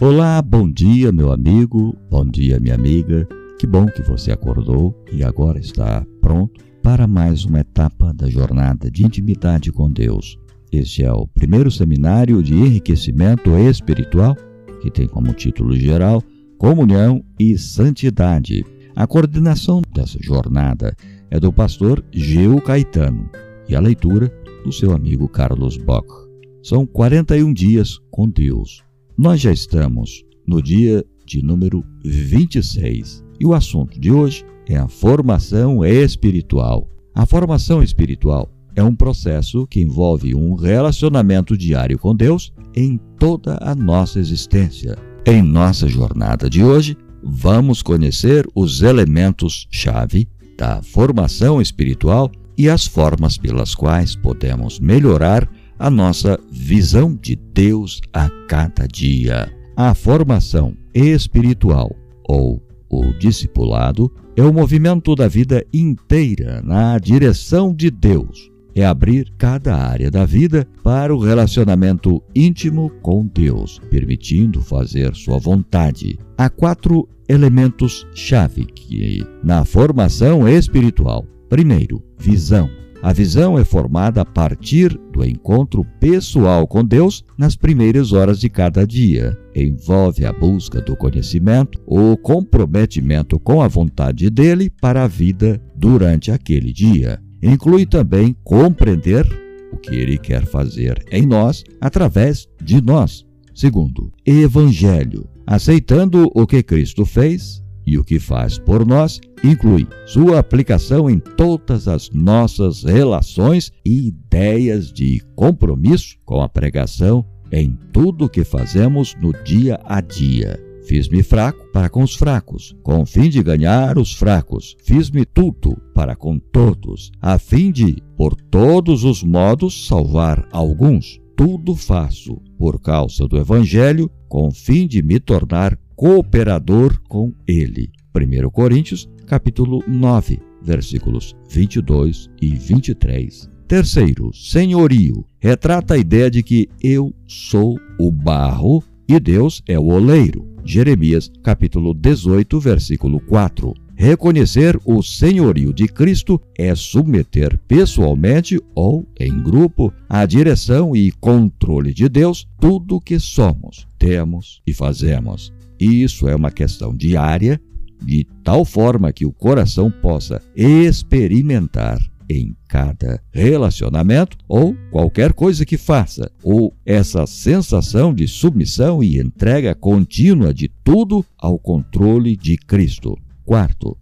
Olá, bom dia, meu amigo, bom dia, minha amiga. Que bom que você acordou e agora está pronto para mais uma etapa da jornada de intimidade com Deus. Este é o primeiro seminário de enriquecimento espiritual, que tem como título geral Comunhão e Santidade. A coordenação dessa jornada é do pastor Geu Caetano e a leitura do seu amigo Carlos Bock. São 41 dias com Deus. Nós já estamos no dia de número 26 e o assunto de hoje é a formação espiritual. A formação espiritual é um processo que envolve um relacionamento diário com Deus em toda a nossa existência. Em nossa jornada de hoje, vamos conhecer os elementos-chave da formação espiritual e as formas pelas quais podemos melhorar a nossa visão de Deus a cada dia. A formação espiritual ou o discipulado é o movimento da vida inteira na direção de Deus. É abrir cada área da vida para o relacionamento íntimo com Deus, permitindo fazer sua vontade. Há quatro elementos-chave que, na formação espiritual, primeiro, visão. A visão é formada a partir do encontro pessoal com Deus nas primeiras horas de cada dia. Envolve a busca do conhecimento, o comprometimento com a vontade dele para a vida durante aquele dia. Inclui também compreender o que ele quer fazer em nós através de nós. Segundo, Evangelho. Aceitando o que Cristo fez, e o que faz por nós inclui sua aplicação em todas as nossas relações e ideias de compromisso com a pregação em tudo o que fazemos no dia a dia. Fiz-me fraco para com os fracos, com o fim de ganhar os fracos. Fiz-me tudo para com todos, a fim de, por todos os modos, salvar alguns. Tudo faço por causa do Evangelho, com o fim de me tornar cooperador com ele. 1 Coríntios, capítulo 9, versículos 22 e 23. Terceiro, senhorio. Retrata a ideia de que eu sou o barro e Deus é o oleiro. Jeremias, capítulo 18, versículo 4. Reconhecer o senhorio de Cristo é submeter pessoalmente ou em grupo à direção e controle de Deus tudo o que somos, temos e fazemos. Isso é uma questão diária, de tal forma que o coração possa experimentar em cada relacionamento ou qualquer coisa que faça, ou essa sensação de submissão e entrega contínua de tudo ao controle de Cristo. Quarto,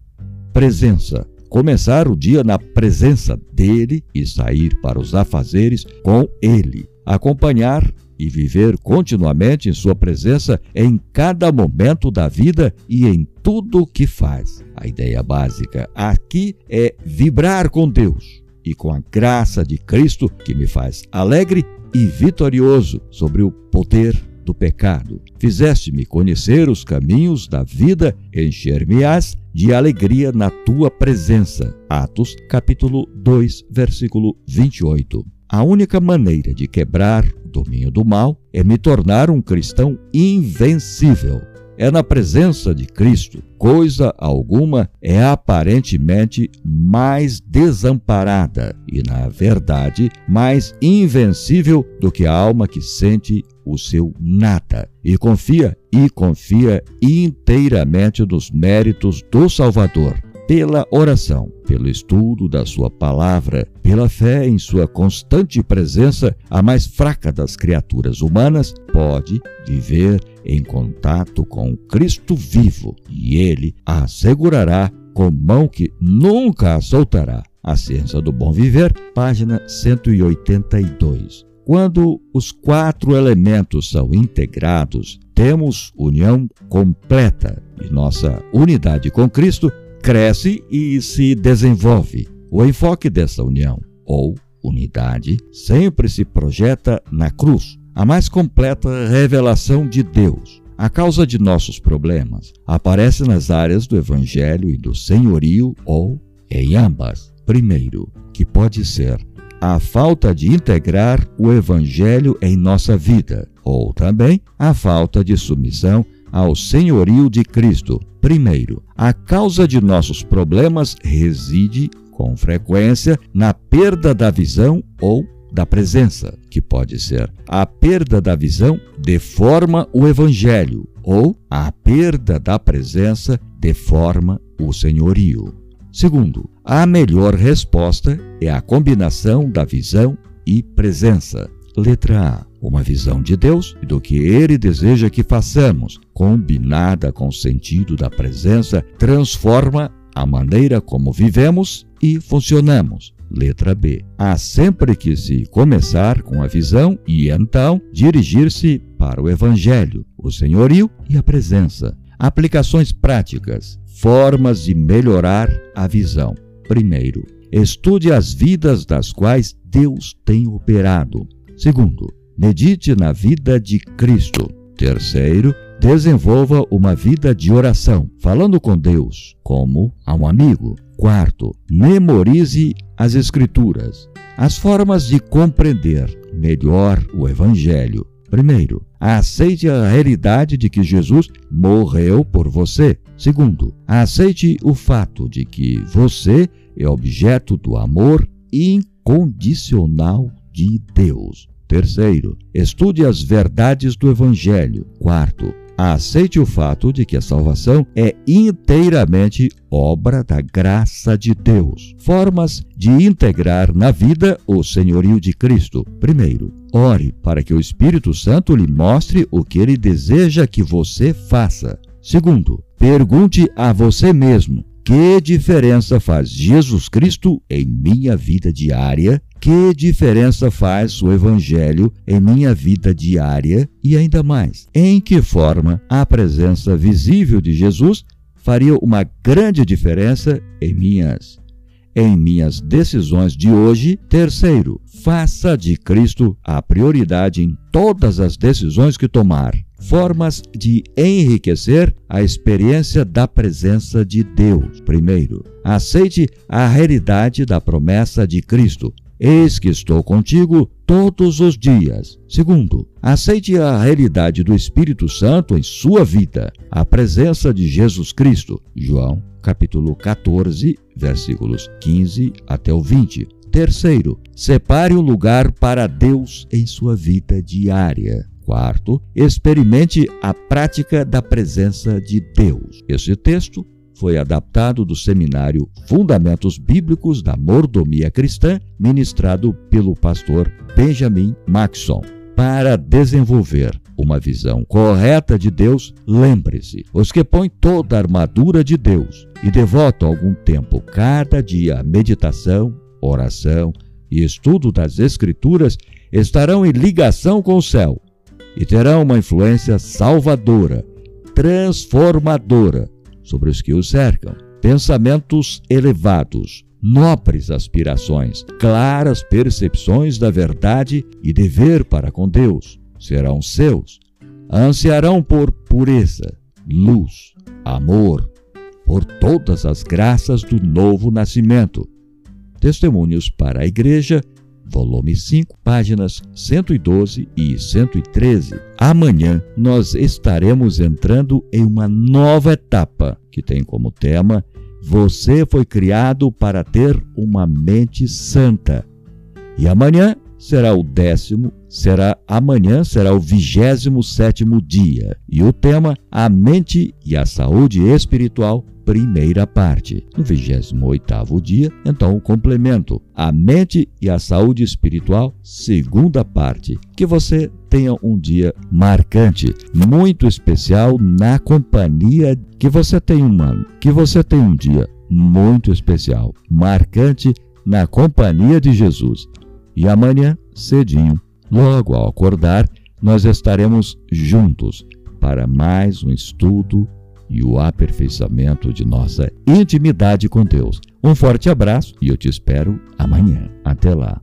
presença. Começar o dia na presença dele e sair para os afazeres com ele. Acompanhar e viver continuamente em Sua presença em cada momento da vida e em tudo o que faz. A ideia básica aqui é vibrar com Deus e com a graça de Cristo que me faz alegre e vitorioso sobre o poder do pecado. Fizeste-me conhecer os caminhos da vida, encher-me-ás de alegria na tua presença. Atos, capítulo 2, versículo 28. A única maneira de quebrar domínio do mal é me tornar um cristão invencível. É na presença de Cristo, coisa alguma é aparentemente mais desamparada e, na verdade, mais invencível do que a alma que sente o seu nada e confia e confia inteiramente nos méritos do Salvador pela oração, pelo estudo da Sua palavra, pela fé em Sua constante presença, a mais fraca das criaturas humanas pode viver em contato com Cristo vivo e Ele a assegurará com mão que nunca a soltará. A Ciência do Bom Viver, página 182. Quando os quatro elementos são integrados, temos união completa e nossa unidade com Cristo cresce e se desenvolve. O enfoque dessa união, ou unidade, sempre se projeta na cruz, a mais completa revelação de Deus. A causa de nossos problemas aparece nas áreas do Evangelho e do Senhorio ou em ambas. Primeiro, que pode ser a falta de integrar o Evangelho em nossa vida, ou também a falta de submissão ao senhorio de Cristo. Primeiro, a causa de nossos problemas reside, com frequência, na perda da visão ou da presença, que pode ser a perda da visão deforma o evangelho ou a perda da presença deforma o senhorio. Segundo, a melhor resposta é a combinação da visão e presença. Letra A. Uma visão de Deus e do que Ele deseja que façamos, combinada com o sentido da presença, transforma a maneira como vivemos e funcionamos. Letra B. Há sempre que se começar com a visão e então dirigir-se para o Evangelho, o senhorio e a presença. Aplicações práticas. Formas de melhorar a visão. Primeiro, estude as vidas das quais Deus tem operado. Segundo, medite na vida de Cristo. Terceiro, desenvolva uma vida de oração, falando com Deus como a um amigo. Quarto, memorize as Escrituras. As formas de compreender melhor o Evangelho. Primeiro, aceite a realidade de que Jesus morreu por você. Segundo, aceite o fato de que você é objeto do amor incondicional de Deus. Terceiro, estude as verdades do Evangelho. Quarto, aceite o fato de que a salvação é inteiramente obra da graça de Deus. Formas de integrar na vida o senhorio de Cristo. Primeiro, ore para que o Espírito Santo lhe mostre o que ele deseja que você faça. Segundo, pergunte a você mesmo que diferença faz Jesus Cristo em minha vida diária? Que diferença faz o Evangelho em minha vida diária? E ainda mais, em que forma a presença visível de Jesus faria uma grande diferença em minhas em minhas decisões de hoje. Terceiro, faça de Cristo a prioridade em todas as decisões que tomar formas de enriquecer a experiência da presença de Deus. Primeiro, aceite a realidade da promessa de Cristo. Eis que estou contigo todos os dias. Segundo, aceite a realidade do Espírito Santo em sua vida, a presença de Jesus Cristo. João, capítulo 14, versículos 15 até o 20. Terceiro, separe um lugar para Deus em sua vida diária. Quarto, experimente a prática da presença de Deus. Esse texto foi adaptado do seminário Fundamentos Bíblicos da Mordomia Cristã, ministrado pelo pastor Benjamin Maxson. Para desenvolver uma visão correta de Deus, lembre-se: os que põem toda a armadura de Deus e devotam algum tempo cada dia à meditação, oração e estudo das Escrituras estarão em ligação com o céu e terão uma influência salvadora, transformadora sobre os que os cercam. Pensamentos elevados, nobres aspirações, claras percepções da verdade e dever para com Deus serão seus. Ansiarão por pureza, luz, amor, por todas as graças do novo nascimento. Testemunhos para a Igreja volume 5, páginas 112 e 113. Amanhã nós estaremos entrando em uma nova etapa que tem como tema Você foi criado para ter uma mente santa. E amanhã será o décimo, será amanhã será o vigésimo sétimo dia. E o tema A mente e a saúde espiritual primeira parte. No 28º dia, então, o complemento, a mente e a saúde espiritual, segunda parte. Que você tenha um dia marcante, muito especial na companhia que você tem um que você tenha um dia muito especial, marcante na companhia de Jesus. E amanhã, cedinho, logo ao acordar, nós estaremos juntos para mais um estudo e o aperfeiçoamento de nossa intimidade com Deus. Um forte abraço e eu te espero amanhã. Até lá.